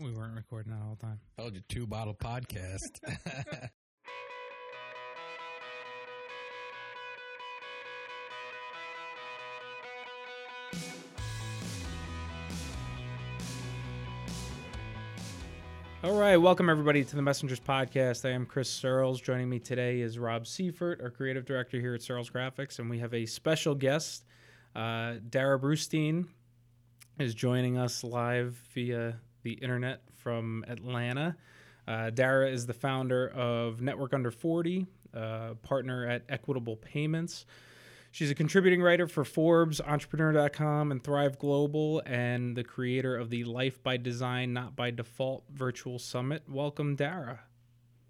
We weren't recording that all the time. Told you two bottle podcast. All right, welcome everybody to the Messengers Podcast. I am Chris Searles. Joining me today is Rob Seifert, our creative director here at Searles Graphics, and we have a special guest. Uh, Darrah Brustein is joining us live via the internet from Atlanta. Uh, Darrah is the founder of Network Under 40, uh, partner at Equitable Payments. She's a contributing writer for Forbes, Entrepreneur.com, and Thrive Global, and the creator of the Life by Design, Not by Default virtual summit. Welcome, Darrah.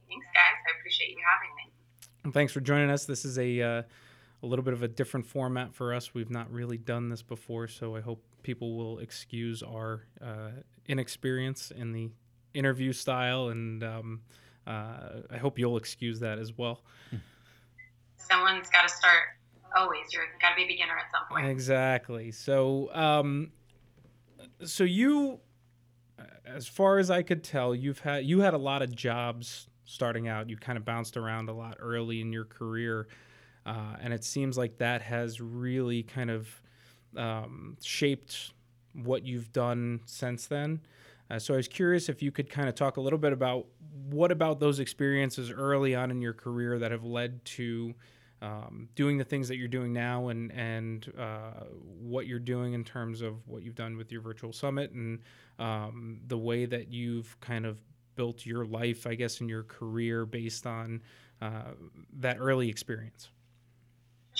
Thanks, guys. I appreciate you having me. And thanks for joining us. This is a uh, a little bit of a different format for us. We've not really done this before, so I hope people will excuse our uh, inexperience in the interview style, and um, uh, I hope you'll excuse that as well. Someone's got to start always. You're got to be a beginner at some point. Exactly. So, um, so you, as far as I could tell, you've had you had a lot of jobs starting out. You kind of bounced around a lot early in your career, uh, and it seems like that has really kind of um, shaped what you've done since then. Uh, so I was curious if you could kind of talk a little bit about what about those experiences early on in your career that have led to um, doing the things that you're doing now and and uh, what you're doing in terms of what you've done with your virtual summit and um, the way that you've kind of built your life, I guess, in your career based on uh, that early experience.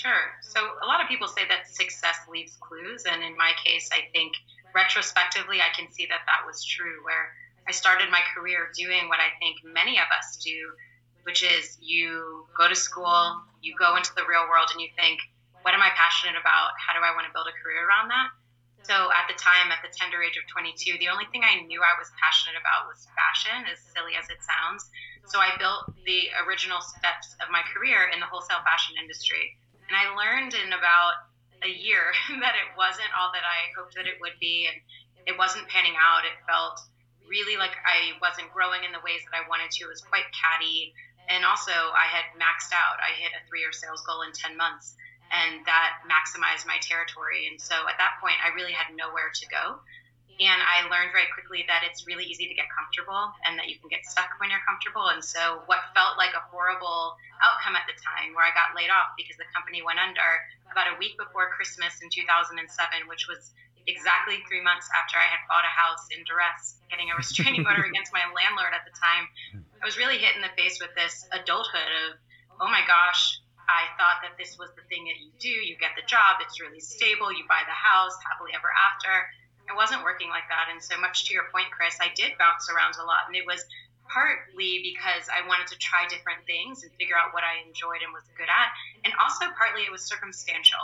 Sure. So a lot of people say that success leaves clues, and in my case, I think retrospectively, I can see that that was true. Where I started my career doing what I think many of us do, which is you go to school, you go into the real world, and you think, what am I passionate about? How do I want to build a career around that? So at the time, at the tender age of 22, the only thing I knew I was passionate about was fashion, as silly as it sounds. So I built the original steps of my career in the wholesale fashion industry. And I learned in about a year that it wasn't all that I hoped that it would be. And it wasn't panning out. It felt really like I wasn't growing in the ways that I wanted to. It was quite catty. And also, I had maxed out. I hit a three year sales goal in 10 months and that maximized my territory. And so at that point, I really had nowhere to go. And I learned very quickly that it's really easy to get comfortable and that you can get stuck when you're comfortable. And so, what felt like a horrible outcome at the time, where I got laid off because the company went under about a week before Christmas in 2007, which was exactly three months after I had bought a house in duress, getting a restraining order against my landlord at the time, I was really hit in the face with this adulthood of, oh my gosh, I thought that this was the thing that you do. You get the job, it's really stable, you buy the house, happily ever after. It wasn't working like that. And so, much to your point, Chris, I did bounce around a lot. And it was partly because I wanted to try different things and figure out what I enjoyed and was good at. And also, partly, it was circumstantial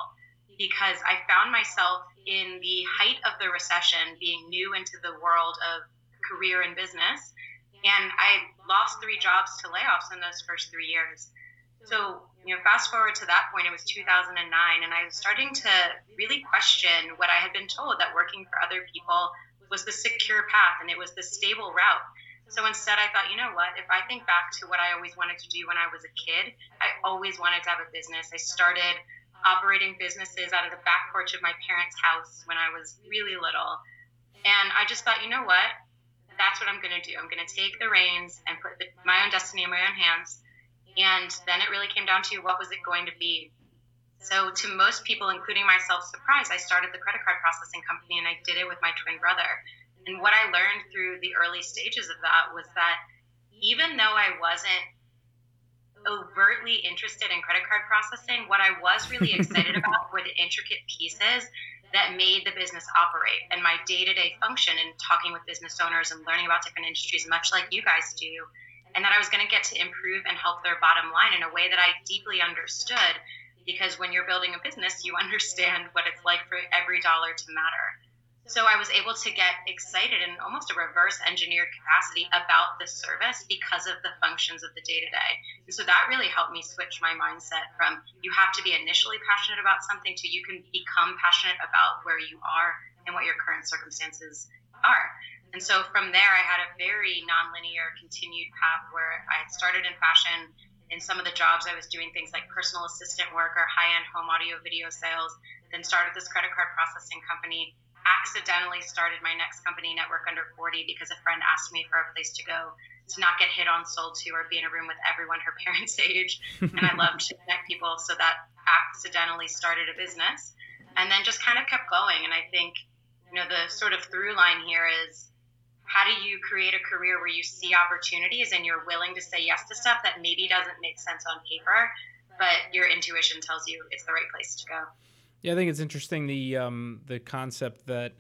because I found myself in the height of the recession being new into the world of career and business. And I lost three jobs to layoffs in those first three years. So, you know, fast forward to that point, it was 2009, and I was starting to really question what I had been told that working for other people was the secure path and it was the stable route. So instead, I thought, you know what? If I think back to what I always wanted to do when I was a kid, I always wanted to have a business. I started operating businesses out of the back porch of my parents' house when I was really little. And I just thought, you know what? That's what I'm going to do. I'm going to take the reins and put the, my own destiny in my own hands and then it really came down to what was it going to be. So, to most people, including myself, surprise, I started the credit card processing company and I did it with my twin brother. And what I learned through the early stages of that was that even though I wasn't overtly interested in credit card processing, what I was really excited about were the intricate pieces that made the business operate and my day to day function and talking with business owners and learning about different industries, much like you guys do and that I was going to get to improve and help their bottom line in a way that I deeply understood. Because when you're building a business, you understand what it's like for every dollar to matter. So I was able to get excited in almost a reverse engineered capacity about the service because of the functions of the day to day. And so that really helped me switch my mindset from you have to be initially passionate about something to you can become passionate about where you are and what your current circumstances are. And so from there, I had a very nonlinear continued path where I had started in fashion. In some of the jobs, I was doing things like personal assistant work or high end home audio video sales, then started this credit card processing company. Accidentally started my next company, Network Under 40, because a friend asked me for a place to go to not get hit on, sold to, or be in a room with everyone her parents' age. and I loved to connect people, so that accidentally started a business and then just kind of kept going. And I think, you know, the sort of through line here is how do you create a career where you see opportunities and you're willing to say yes to stuff that maybe doesn't make sense on paper, but your intuition tells you it's the right place to go. Yeah, I think it's interesting the um, the concept that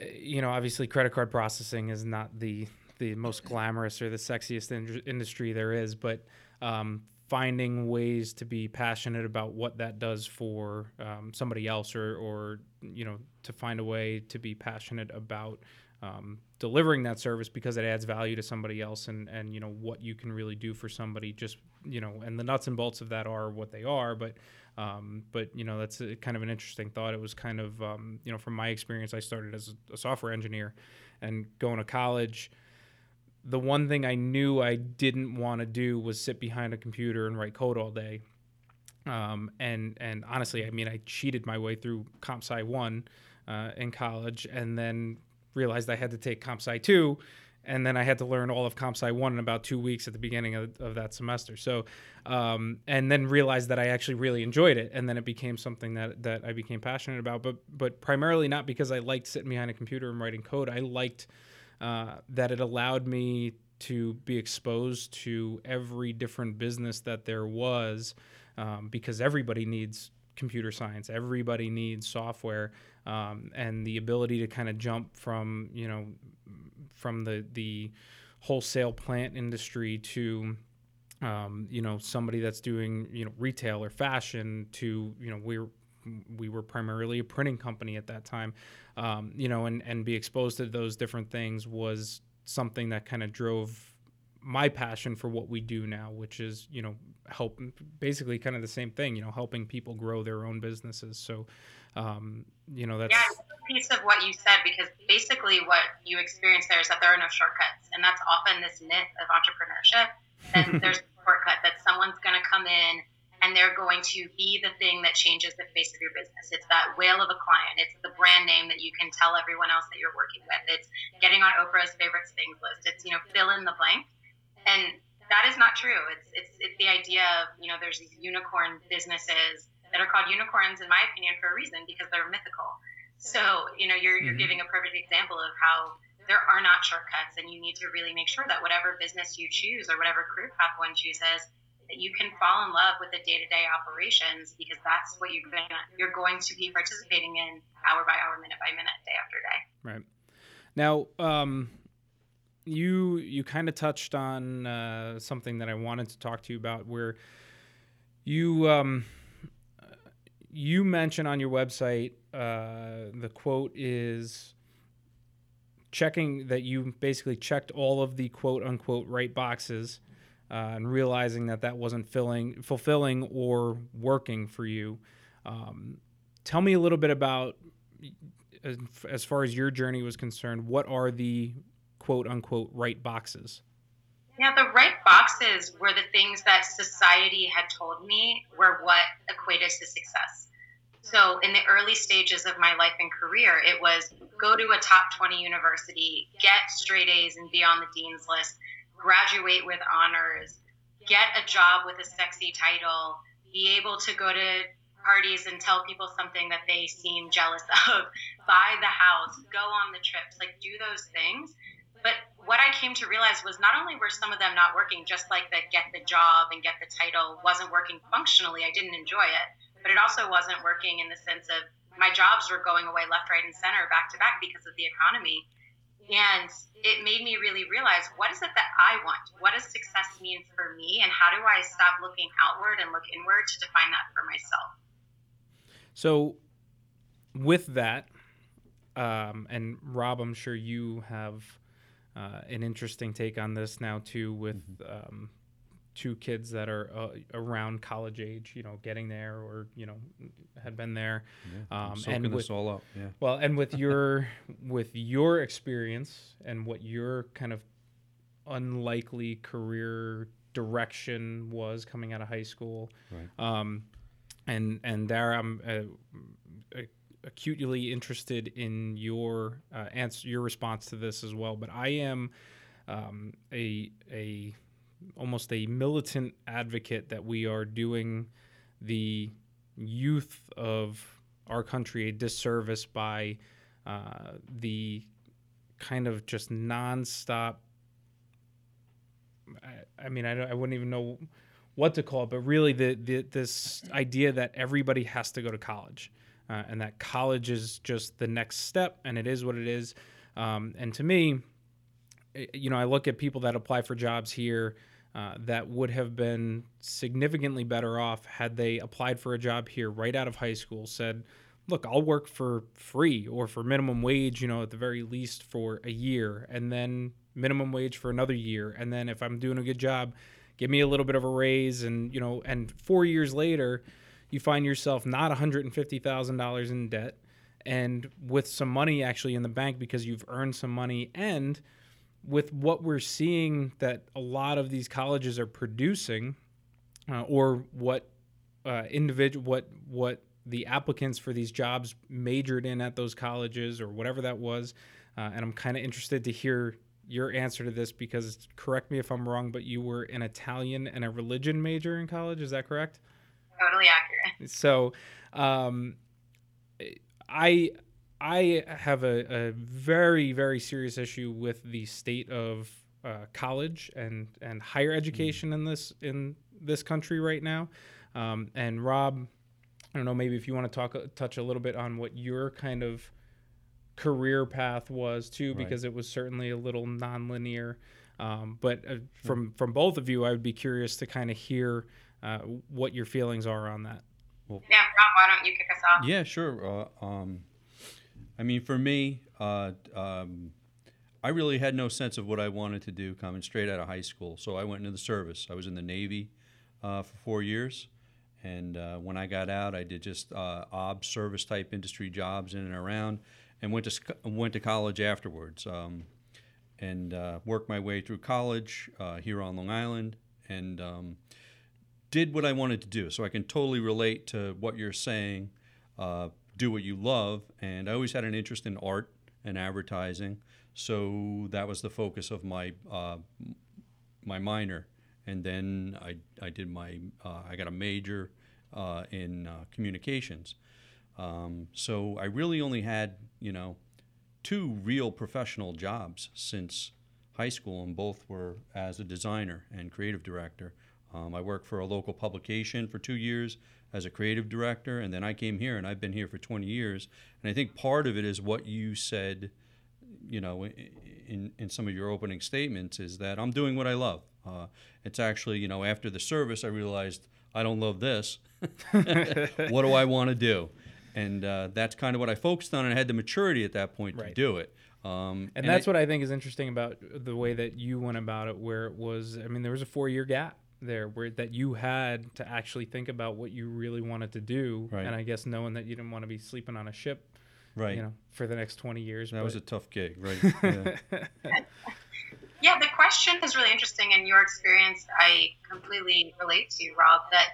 you know obviously credit card processing is not the the most glamorous or the sexiest in- industry there is, but um, finding ways to be passionate about what that does for um, somebody else, or or you know to find a way to be passionate about um, delivering that service because it adds value to somebody else and and you know what you can really do for somebody just you know and the nuts and bolts of that are what they are but um, but you know that's a, kind of an interesting thought. It was kind of um, you know from my experience i started as a software engineer and going to college the one thing i knew i didn't want to do was sit behind a computer and write code all day. Um, and and honestly i mean i cheated my way through comp sci 1 uh, in college and then realized I had to take Comp Sci 2 and then I had to learn all of Comp Sci 1 in about two weeks at the beginning of, of that semester. So, um, and then realized that I actually really enjoyed it. And then it became something that, that I became passionate about, but, but primarily not because I liked sitting behind a computer and writing code. I liked uh, that it allowed me to be exposed to every different business that there was um, because everybody needs computer science, everybody needs software um, and the ability to kind of jump from you know from the the wholesale plant industry to um, you know somebody that's doing you know retail or fashion to you know we're we were primarily a printing company at that time um, you know and and be exposed to those different things was something that kind of drove my passion for what we do now which is you know help basically kind of the same thing you know helping people grow their own businesses. So um, you know, that's yeah, piece of what you said because basically what you experience there is that there are no shortcuts, and that's often this myth of entrepreneurship. And there's a shortcut that someone's going to come in and they're going to be the thing that changes the face of your business. It's that whale of a client. It's the brand name that you can tell everyone else that you're working with. It's getting on Oprah's favorites things list. It's you know fill in the blank, and that is not true. It's it's it's the idea of you know there's these unicorn businesses that are called unicorns, in my opinion, for a reason because they're mythical. So, you know, you're, you're mm-hmm. giving a perfect example of how there are not shortcuts, and you need to really make sure that whatever business you choose or whatever career path one chooses, that you can fall in love with the day-to-day operations because that's what you're going to, you're going to be participating in hour by hour, minute by minute, day after day. Right. Now, um, you you kind of touched on uh, something that I wanted to talk to you about, where you um, you mention on your website uh, the quote is checking that you basically checked all of the quote unquote right boxes uh, and realizing that that wasn't filling fulfilling or working for you um, tell me a little bit about as, as far as your journey was concerned what are the quote unquote right boxes yeah, the right boxes were the things that society had told me were what equated to success. So, in the early stages of my life and career, it was go to a top 20 university, get straight A's and be on the dean's list, graduate with honors, get a job with a sexy title, be able to go to parties and tell people something that they seem jealous of, buy the house, go on the trips, like do those things. But what I came to realize was not only were some of them not working, just like the get the job and get the title wasn't working functionally, I didn't enjoy it, but it also wasn't working in the sense of my jobs were going away left, right, and center back to back because of the economy. And it made me really realize what is it that I want? What does success mean for me? And how do I stop looking outward and look inward to define that for myself? So, with that, um, and Rob, I'm sure you have uh, an interesting take on this now too with mm-hmm. um, two kids that are uh, around college age, you know, getting there or you know had been there. Yeah, Um, soaking and this with- all up. Yeah. Well, and with your with your experience and what your kind of unlikely career direction was coming out of high school, Right. um, and and there I'm uh, acutely interested in your uh, answer, your response to this as well. But I am um, a a almost a militant advocate that we are doing the youth of our country a disservice by uh, the kind of just nonstop. I, I mean, I, don't- I wouldn't even know what to call it, but really the, the this idea that everybody has to go to college, uh, and that college is just the next step, and it is what it is. Um, and to me, you know, I look at people that apply for jobs here uh, that would have been significantly better off had they applied for a job here right out of high school, said, look, I'll work for free or for minimum wage, you know, at the very least for a year, and then minimum wage for another year. And then if I'm doing a good job, give me a little bit of a raise. And, you know, and four years later, you find yourself not $150,000 in debt and with some money actually in the bank because you've earned some money and with what we're seeing that a lot of these colleges are producing uh, or what uh, individual what what the applicants for these jobs majored in at those colleges or whatever that was uh, and i'm kind of interested to hear your answer to this because correct me if i'm wrong but you were an italian and a religion major in college is that correct Totally accurate. so um, i i have a, a very very serious issue with the state of uh, college and and higher education in this in this country right now um, and rob i don't know maybe if you want to talk touch a little bit on what your kind of career path was too Right. because it was certainly a little nonlinear um, but uh, from from both of you i would be curious to kind of hear uh, what your feelings are on that Yeah, Rob, why don't you kick us off? Yeah, sure. Uh, um, I mean, for me, uh, um, I really had no sense of what I wanted to do coming straight out of high school. So I went into the service. I was in the Navy uh, for four years. And uh, when I got out, I did just uh, ob service type industry jobs in and around and went to, sc- went to college afterwards. Um, and uh, worked my way through college uh, here on Long Island and um, did what I wanted to do. So I can totally relate to what you're saying. Uh, do what you love. And I always had an interest in art and advertising. So that was the focus of my uh, my minor. And then I, I did my uh, I got a major uh, in uh, communications. Um, so I really only had you know two real professional jobs since high school, and both were as a designer and creative director. Um, I worked for a local publication for two years as a creative director, and then I came here, and I've been here for 20 years. And I think part of it is what you said, you know, in, in some of your opening statements, is that I'm doing what I love. Uh, it's actually, you know, after the service, I realized I don't love this. what do I want to do? And uh, that's kind of what I focused on, and I had the maturity at that point to do it. Um, and, that's what I think is interesting about the way that you went about it, where it was. I mean, there was a four-year gap there, where that you had to actually think about what you really wanted to do, Right. and I guess knowing that you didn't want to be sleeping on a ship, right. you know, for the next twenty years. that was a tough gig, right? Yeah. Yeah, the question is really interesting, and your experience I completely relate to, Rob. That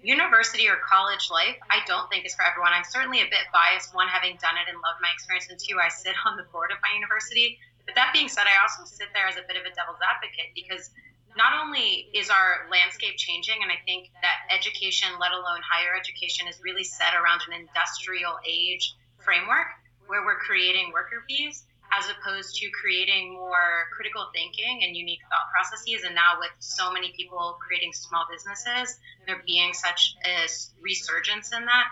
university or college life, I don't think is for everyone. I'm certainly a bit biased, one, having done it and loved my experience, and two, I sit on the board of my university. But that being said, I also sit there as a bit of a devil's advocate because not only is our landscape changing, and I think that education, let alone higher education, is really set around an industrial age framework where we're creating worker bees as opposed to creating more critical thinking and unique thought processes. And now, with so many people creating small businesses, there being such a resurgence in that,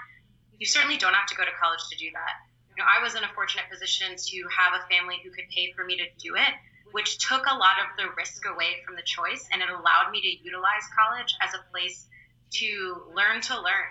you certainly don't have to go to college to do that. You know, I was in a fortunate position to have a family who could pay for me to do it, which took a lot of the risk away from the choice, and it allowed me to utilize college as a place to learn to learn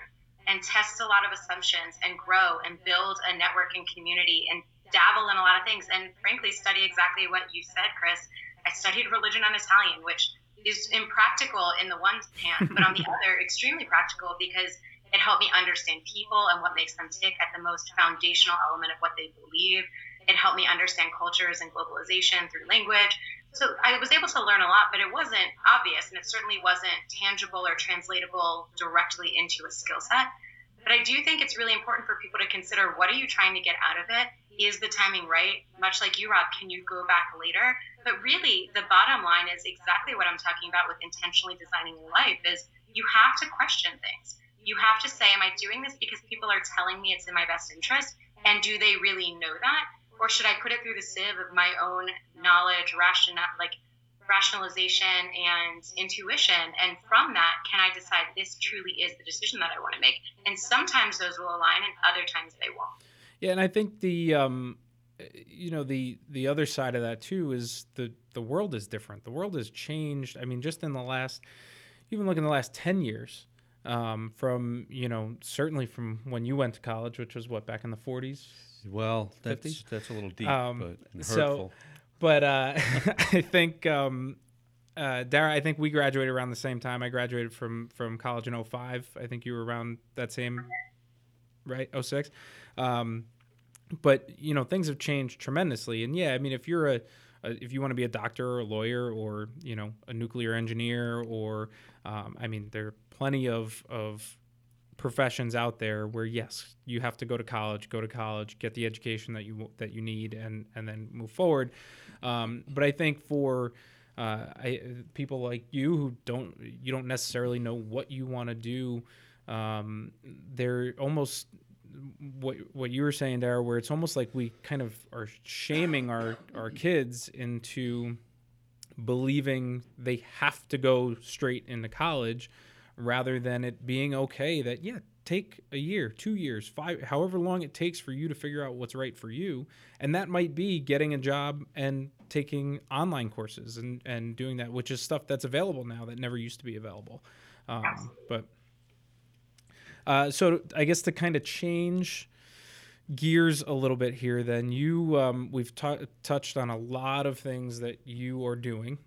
and test a lot of assumptions and grow and build a network and community and dabble in a lot of things and frankly study exactly what you said chris i studied religion and italian which is impractical in the one hand, but on the other, extremely practical because it helped me understand people and what makes them tick at the most foundational element of what they believe. It helped me understand cultures and globalization through language. So I was able to learn a lot, but it wasn't obvious and it certainly wasn't tangible or translatable directly into a skill set. But I do think it's really important for people to consider what are you trying to get out of it? Is the timing right? Much like you, Rob, can you go back later? But really, the bottom line is exactly what I'm talking about with intentionally designing your life is you have to question things. You have to say, am I doing this because people are telling me it's in my best interest? And do they really know that? Or should I put it through the sieve of my own knowledge, rational, like rationalization and intuition? And from that, can I decide this truly is the decision that I want to make? And sometimes those will align, and other times they won't. Yeah, and I think the um, you know the the other side of that too is the the world is different. The world has changed. I mean, just in the last, even look in the last ten years, um, from you know certainly from when you went to college, which was what back in the forties. Well, that's 50s? that's a little deep, um, but hurtful. So, but uh, I think um, uh, Darrah, I think we graduated around the same time. I graduated from from college in 05. I think you were around that same, right? 06. Um, but you know things have changed tremendously, and yeah, I mean if you're a, a if you want to be a doctor or a lawyer or you know a nuclear engineer or um, I mean there are plenty of of professions out there where yes you have to go to college go to college get the education that you that you need and and then move forward. Um, but i think for uh, I, people like you who don't you don't necessarily know what you want to do um, they're almost what what you were saying there, where it's almost like we kind of are shaming our our kids into believing they have to go straight into college, rather than it being okay that yeah, take a year, two years, five, however long it takes for you to figure out what's right for you, and that might be getting a job and taking online courses and and doing that, which is stuff that's available now that never used to be available. Um, but uh, so I guess to kind of change gears a little bit here, then you um, we've t- touched on a lot of things that you are doing,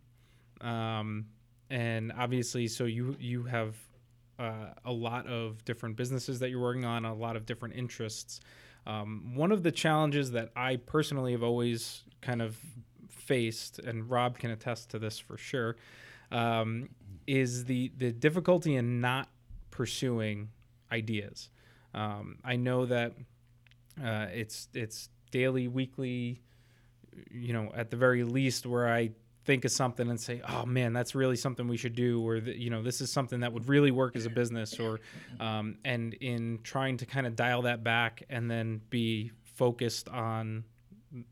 um, and obviously, so you you have uh, a lot of different businesses that you're working on, a lot of different interests. Um, one of the challenges that I personally have always kind of faced, and Rob can attest to this for sure, um, is the the difficulty in not pursuing ideas. Um, I know that uh, it's it's daily, weekly, you know, at the very least, where I think of something and say, "Oh man, that's really something we should do," or you know, this is something that would really work as a business, or um, and in trying to kind of dial that back and then be focused on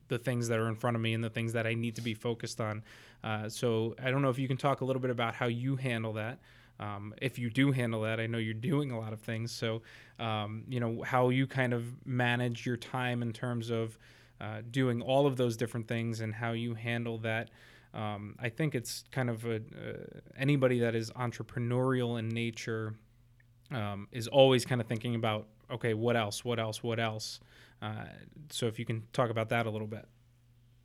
the things that are in front of me and the things that I need to be focused on. Uh, so I don't know if you can talk a little bit about how you handle that um, if you do handle that, I know you're doing a lot of things. So, um, you know, how you kind of manage your time in terms of uh, doing all of those different things and how you handle that. Um, I think it's kind of a, uh, anybody that is entrepreneurial in nature um, is always kind of thinking about, okay, what else, what else, what else. Uh, so, if you can talk about that a little bit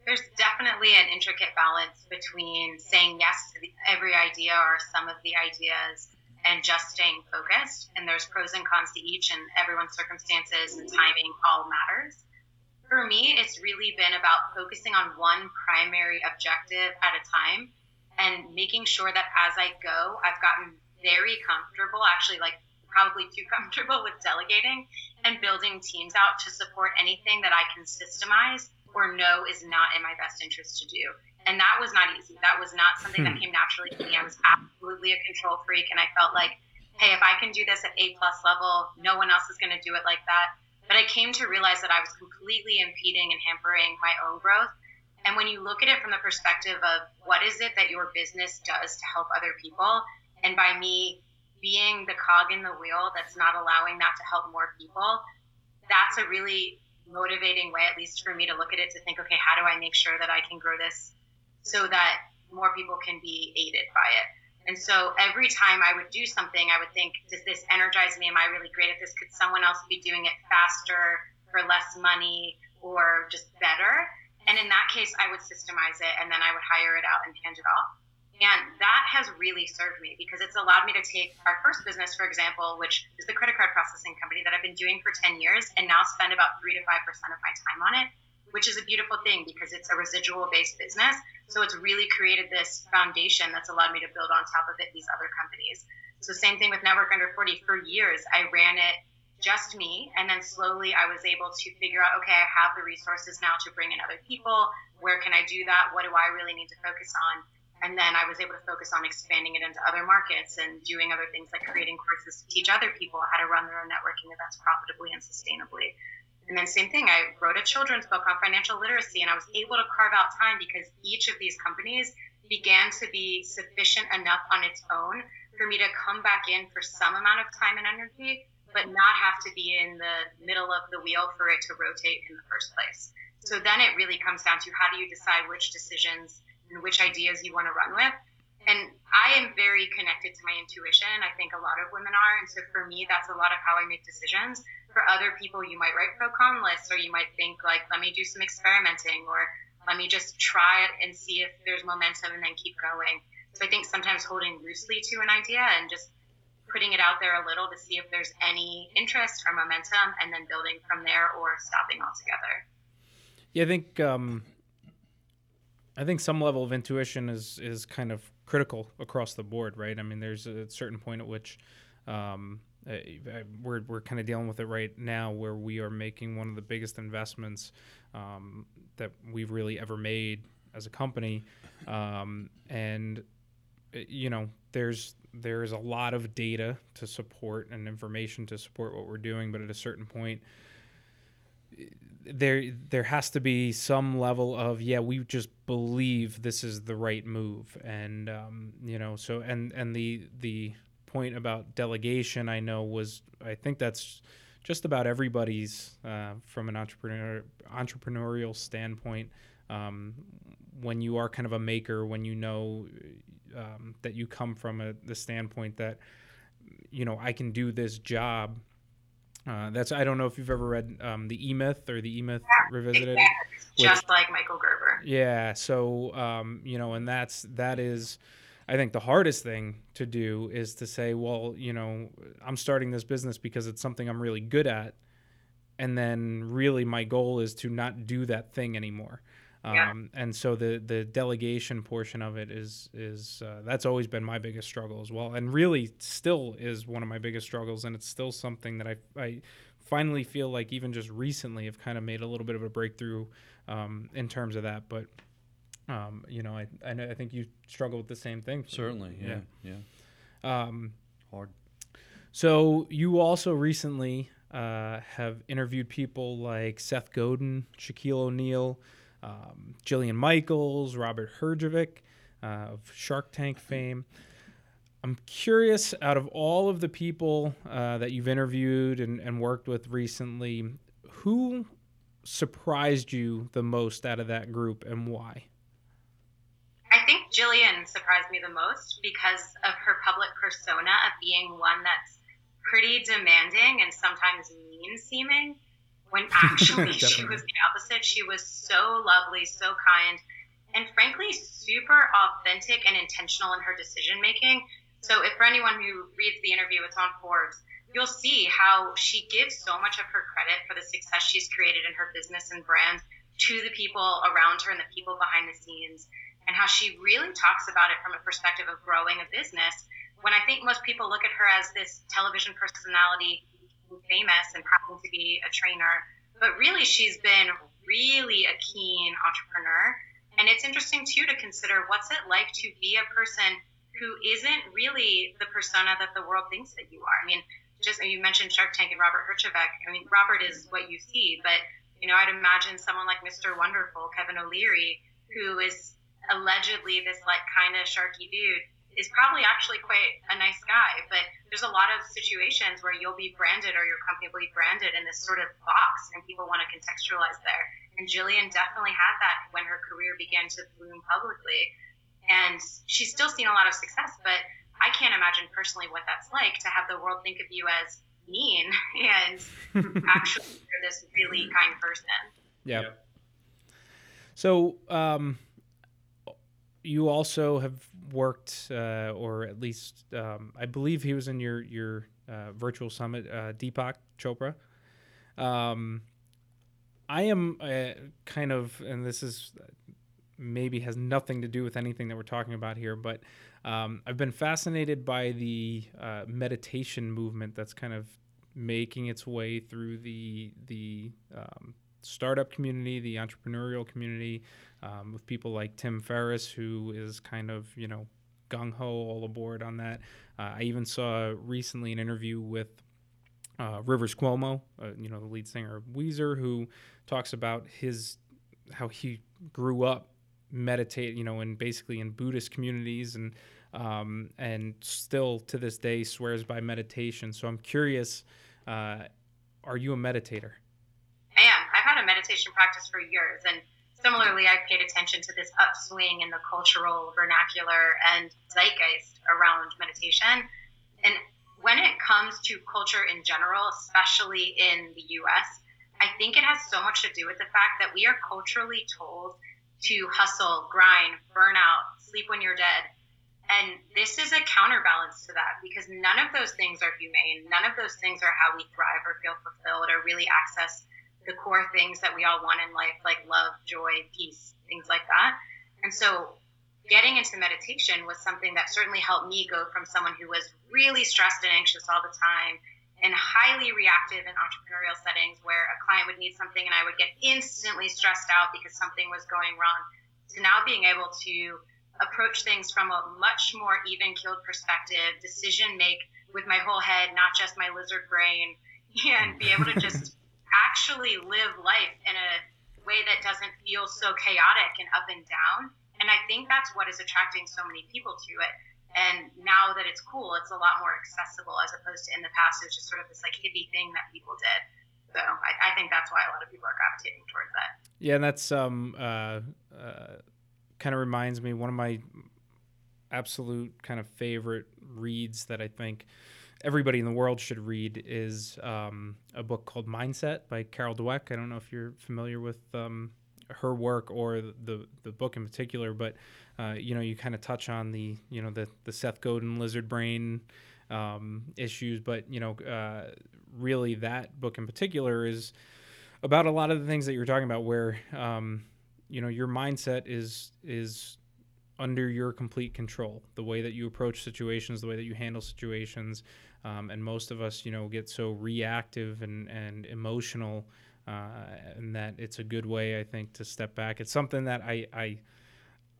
there's definitely an intricate balance between saying yes to the, every idea or some of the ideas and just staying focused. And there's pros and cons to each, and everyone's circumstances and timing all matters. For me, it's really been about focusing on one primary objective at a time and making sure that as I go, I've gotten very comfortable, actually, like probably too comfortable with delegating and building teams out to support anything that I can systemize or no is not in my best interest to do. And that was not easy. That was not something hmm. that came naturally to me. I was absolutely a control freak, and I felt like, hey, if I can do this at A plus level, no one else is going to do it like that. But I came to realize that I was completely impeding and hampering my own growth. And when you look at it from the perspective of what is it that your business does to help other people, and by me being the cog in the wheel that's not allowing that to help more people, that's a really motivating way, at least for me to look at it to think, okay, how do I make sure that I can grow this so that more people can be aided by it? And so every time I would do something, I would think, does this energize me? Am I really great at this? Could someone else be doing it faster for less money or just better? And in that case, I would systemize it and then I would hire it out and hand it off. And that has really served me because it's allowed me to take our first business, for example, which is the credit card processing company that I've been doing for 10 years and now spend about 3 to 5% of my time on it, which is a beautiful thing because it's a residual based business. So it's really created this foundation that's allowed me to build on top of it these other companies. So, same thing with Network Under 40. For years, I ran it just me. And then slowly I was able to figure out okay, I have the resources now to bring in other people. Where can I do that? What do I really need to focus on? And then I was able to focus on expanding it into other markets and doing other things like creating courses to teach other people how to run their own networking events profitably and sustainably. And then, same thing, I wrote a children's book on financial literacy, and I was able to carve out time because each of these companies began to be sufficient enough on its own for me to come back in for some amount of time and energy, but not have to be in the middle of the wheel for it to rotate in the first place. So then it really comes down to how do you decide which decisions and which ideas you want to run with. And I am very connected to my intuition. I think a lot of women are. And so for me, that's a lot of how I make decisions. For other people, you might write pro con lists or you might think, like, let me do some experimenting or let me just try it and see if there's momentum and then keep going. So I think sometimes holding loosely to an idea and just putting it out there a little to see if there's any interest or momentum and then building from there or stopping altogether. Yeah, I think um, I think some level of intuition is is kind of critical across the board, right? I mean, there's a certain point at which um, we're we're kind of dealing with it right now, where we are making one of the biggest investments um, that we've really ever made as a company, um, and you know, there's there's a lot of data to support and information to support what we're doing, but at a certain point there there has to be some level of yeah we just believe this is the right move. And um, you know so and and the the point about delegation I know was I think that's just about everybody's uh, from an entrepreneur entrepreneurial standpoint um, when you are kind of a maker when you know um, that you come from a, the standpoint that you know I can do this job uh, that's I don't know if you've ever read um, the E Myth or the E Myth yeah, Revisited. Just which, like Michael Gerber. Yeah. So um, you know, and that's that is, I think the hardest thing to do is to say, well, you know, I'm starting this business because it's something I'm really good at, and then really my goal is to not do that thing anymore. Yeah. Um, and so the the delegation portion of it is is uh, that's always been my biggest struggle as well, and really still is one of my biggest struggles, and it's still something that I I finally feel like even just recently have kind of made a little bit of a breakthrough um, in terms of that, but. Um, you know, I, I, I think you struggle with the same thing. Certainly, yeah, yeah. yeah. Um, Hard. So you also recently uh, have interviewed people like Seth Godin, Shaquille O'Neal, um, Jillian Michaels, Robert Herjavec uh, of Shark Tank fame. I'm curious, out of all of the people uh, that you've interviewed and, and worked with recently, who surprised you the most out of that group and why? I think Jillian surprised me the most because of her public persona of being one that's pretty demanding and sometimes mean seeming when actually she was the opposite. She was so lovely, so kind, and frankly, super authentic and intentional in her decision making. So, if for anyone who reads the interview, it's on Forbes, you'll see how she gives so much of her credit for the success she's created in her business and brand to the people around her and the people behind the scenes, and how she really talks about it from a perspective of growing a business. When I think most people look at her as this television personality famous and happened to be a trainer. But really, she's been really a keen entrepreneur. And it's interesting, too, to consider what's it like to be a person who isn't really the persona that the world thinks that you are. I mean, just you mentioned Shark Tank and Robert Herjavec. I mean, Robert is what you see, but you know, I'd imagine someone like Mr. Wonderful, Kevin O'Leary, who is allegedly this like kind of sharky dude, is probably actually quite a nice guy, but there's a lot of situations where you'll be branded or your company will be branded in this sort of box and people want to contextualize there. And Jillian definitely had that when her career began to bloom publicly. And she's still seen a lot of success, but I can't imagine personally what that's like to have the world think of you as mean and actually you're this really kind person. Yeah. So, um, you also have worked, uh, or at least um, I believe he was in your your uh, virtual summit, uh, Deepak Chopra. Um, I am uh, kind of, and this is maybe has nothing to do with anything that we're talking about here, but um, I've been fascinated by the uh, meditation movement that's kind of making its way through the the um, startup community, the entrepreneurial community, um, with people like Tim Ferriss, who is kind of you know gung ho all aboard on that. Uh, I even saw recently an interview with uh, Rivers Cuomo, uh, you know the lead singer of Weezer, who talks about his how he grew up meditate, you know, and basically in Buddhist communities and um, and still to this day swears by meditation. So I'm curious, uh, are you a meditator? I am. I've had a meditation practice for years, and similarly, I've paid attention to this upswing in the cultural vernacular and zeitgeist around meditation. And when it comes to culture in general, especially in the U.S., I think it has so much to do with the fact that we are culturally told to hustle, grind, burn out, sleep when you're dead. And this is a counterbalance to that because none of those things are humane. None of those things are how we thrive or feel fulfilled or really access the core things that we all want in life, like love, joy, peace, things like that. And so getting into meditation was something that certainly helped me go from someone who was really stressed and anxious all the time and highly reactive in entrepreneurial settings where a client would need something and I would get instantly stressed out because something was going wrong to now being able to approach things from a much more even keeled perspective, decision make with my whole head, not just my lizard brain, and be able to just actually live life in a way that doesn't feel so chaotic and up and down. And I think that's what is attracting so many people to it. And now that it's cool, it's a lot more accessible as opposed to in the past, it's just sort of this like hippie thing that people did. So I, I think that's why a lot of people are gravitating towards that. Yeah, and that's um uh, uh kind of reminds me one of my absolute kind of favorite reads that I think everybody in the world should read is um, a book called Mindset by Carol Dweck. I don't know if you're familiar with um, her work or the the book in particular, but uh, you know you kind of touch on the you know the the Seth Godin lizard brain um, issues, but you know uh, really that book in particular is about a lot of the things that you're talking about, where um, you know your mindset is is under your complete control. The way that you approach situations, the way that you handle situations, um, and most of us, you know, get so reactive and and emotional uh, and that it's a good way, I think, to step back. It's something that I I,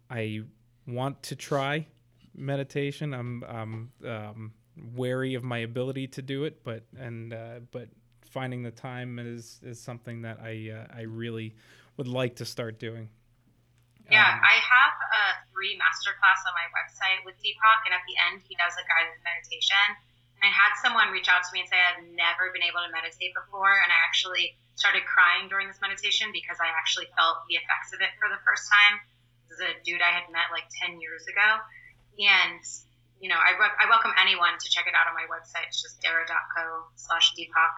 I want to try meditation. I'm, I'm um, wary of my ability to do it, but and uh, but finding the time is is something that I uh, I really would like to start doing. Yeah, um, I have a free masterclass on my website with Deepak, and at the end, he does a guided meditation. I had someone reach out to me and say I've never been able to meditate before, and I actually started crying during this meditation because I actually felt the effects of it for the first time. This is a dude I had met like 10 years ago, and you know I, I welcome anyone to check it out on my website. It's just dara.co slash Deepak.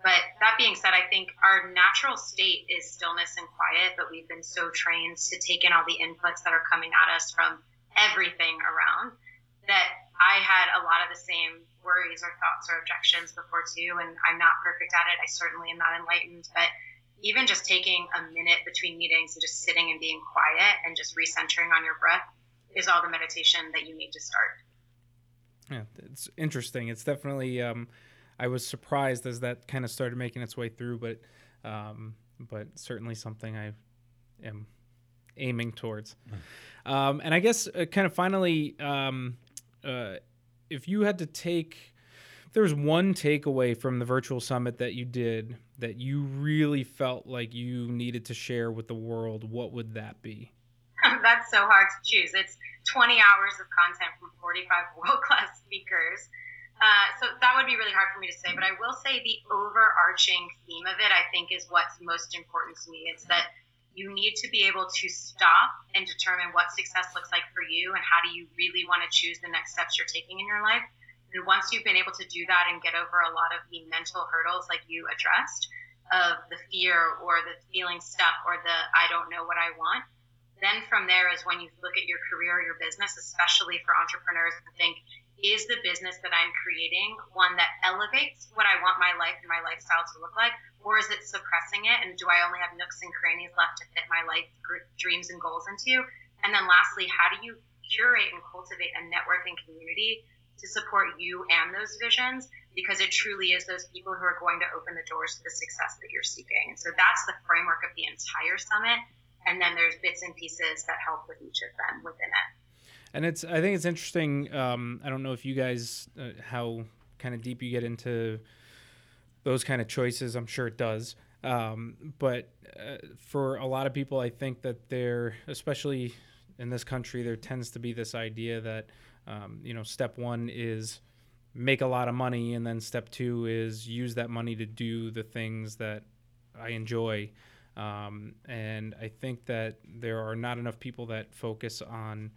But that being said, I think our natural state is stillness and quiet, but we've been so trained to take in all the inputs that are coming at us from everything around that I had a lot of the same worries or thoughts or objections before too, and I'm not perfect at it. I certainly am not enlightened, but even just taking a minute between meetings and just sitting and being quiet and just recentering on your breath is all the meditation that you need to start. Yeah, it's interesting. It's definitely. Um, I was surprised as that kind of started making its way through, but um, but certainly something I am aiming towards. Mm. Um, and I guess uh, kind of finally, um, uh, if you had to take if there was one takeaway from the virtual summit that you did that you really felt like you needed to share with the world, what would that be? That's so hard to choose. It's 20 hours of content from 45 world class speakers. Uh, so that would be really hard for me to say, but I will say the overarching theme of it, I think, is what's most important to me. It's that you need to be able to stop and determine what success looks like for you and how do you really want to choose the next steps you're taking in your life. And once you've been able to do that and get over a lot of the mental hurdles like you addressed of the fear or the feeling stuck or the I don't know what I want, then from there is when you look at your career or your business, especially for entrepreneurs, and think, is the business that I'm creating one that elevates what I want my life and my lifestyle to look like, or is it suppressing it? And do I only have nooks and crannies left to fit my life dreams and goals into? And then lastly, how do you curate and cultivate a networking community to support you and those visions? Because it truly is those people who are going to open the doors to the success that you're seeking. And so that's the framework of the entire summit. And then there's bits and pieces that help with each of them within it and it's I think it's interesting. Um, I don't know if you guys uh, how kind of deep you get into those kind of choices. I'm sure it does. Um, but uh, for a lot of people, I think that there, especially in this country, there tends to be this idea that um, you know, step one is make a lot of money, and then step two is use that money to do the things that I enjoy. Um, and I think that there are not enough people that focus on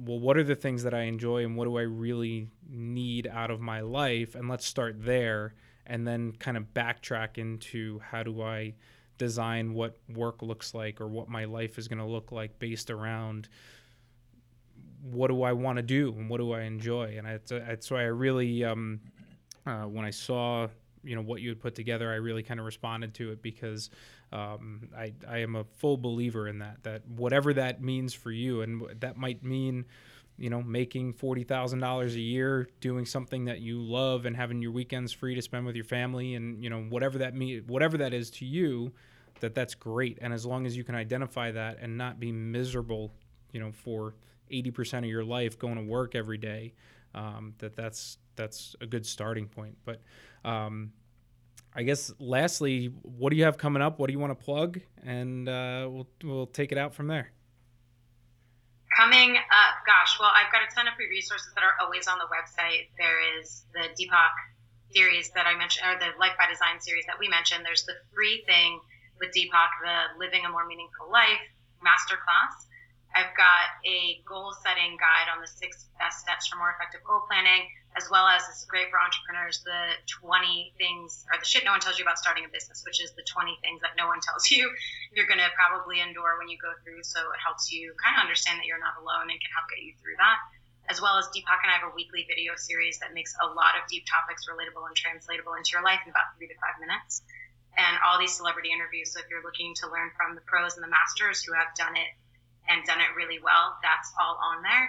well, what are the things that I enjoy and what do I really need out of my life? And let's start there and then kind of backtrack into how do I design what work looks like or what my life is going to look like based around what do I want to do and what do I enjoy? And it's why I really, um, uh, when I saw you know what you had put together, I really kind of responded to it because um, I I am a full believer in that. That whatever that means for you, and that might mean you know making forty thousand dollars a year, doing something that you love, and having your weekends free to spend with your family, and you know whatever that mean whatever that is to you, that that's great. And as long as you can identify that and not be miserable, you know for eighty percent of your life going to work every day, um, that that's that's a good starting point. But um, I guess lastly, what do you have coming up? What do you want to plug? And uh, we'll we'll take it out from there. Coming up, gosh, well, I've got a ton of free resources that are always on the website. There is the Deepak series that I mentioned, or the Life by Design series that we mentioned. There's the free thing with Deepak, the Living a More Meaningful Life masterclass. I've got a goal setting guide on the six best steps for more effective goal planning as well as it's great for entrepreneurs the 20 things or the shit no one tells you about starting a business which is the 20 things that no one tells you you're going to probably endure when you go through. So it helps you kind of understand that you're not alone and can help get you through that. As well as Deepak and I have a weekly video series that makes a lot of deep topics relatable and translatable into your life in about three to five minutes. And all these celebrity interviews so if you're looking to learn from the pros and the masters who have done it and done it really well that's all on there.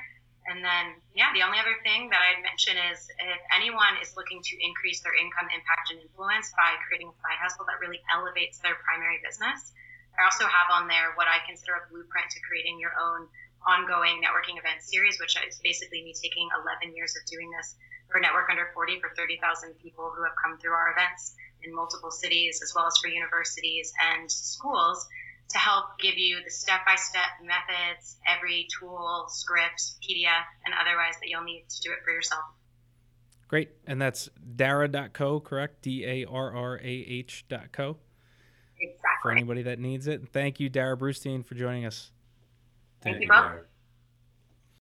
And then, yeah, the only other thing that I'd mention is if anyone is looking to increase their income, impact, and influence by creating a side hustle that really elevates their primary business, I also have on there what I consider a blueprint to creating your own ongoing networking event series, which is basically me taking 11 years of doing this for Network Under 40 for 30,000 people who have come through our events in multiple cities, as well as for universities and schools to help give you the step by step methods, every tool, script, PDF, and otherwise that you'll need to do it for yourself. Great. And that's darrah.co, correct? D A R R A H.co. Exactly. For anybody that needs it. Thank you, Darrah Brustein, for joining us. Thank, Thank you, both.